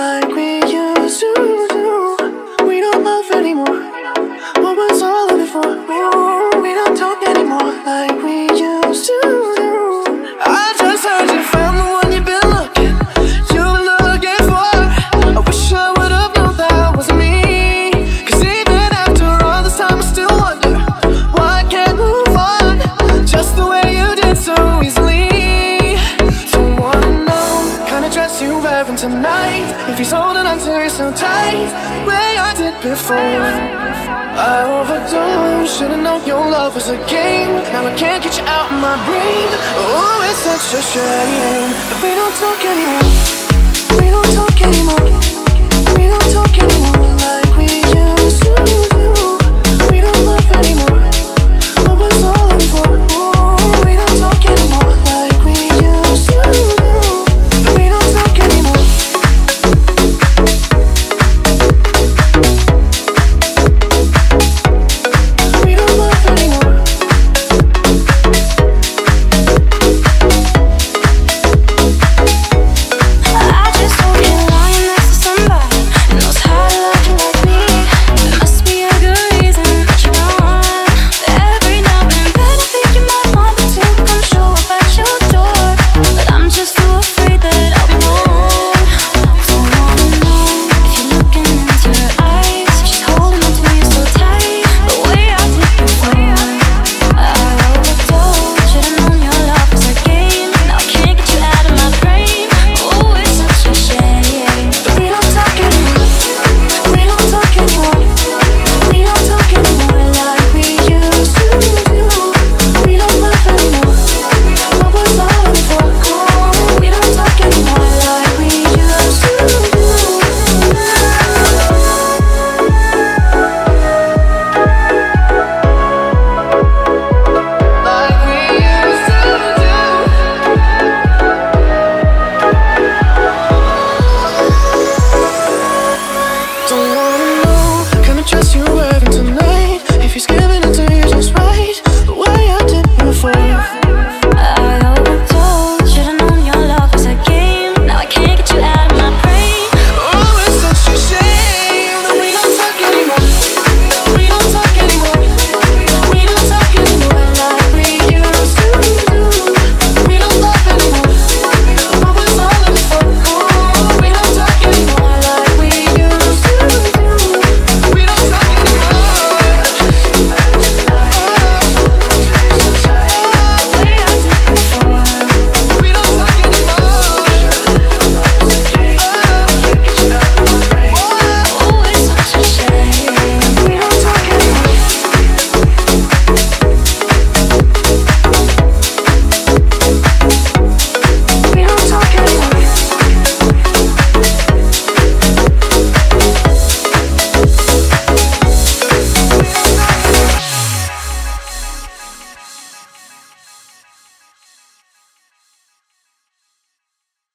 like we used to do. We don't love anymore. What was all of it for? We don't talk anymore like we heaven tonight. If he's holding on to you so tight Way I did before. I overdosed Should've known your love was a game. Now I can't get you out of my brain. Oh, it's such a shame But we don't talk anymore. We don't talk anymore. We don't talk anymore.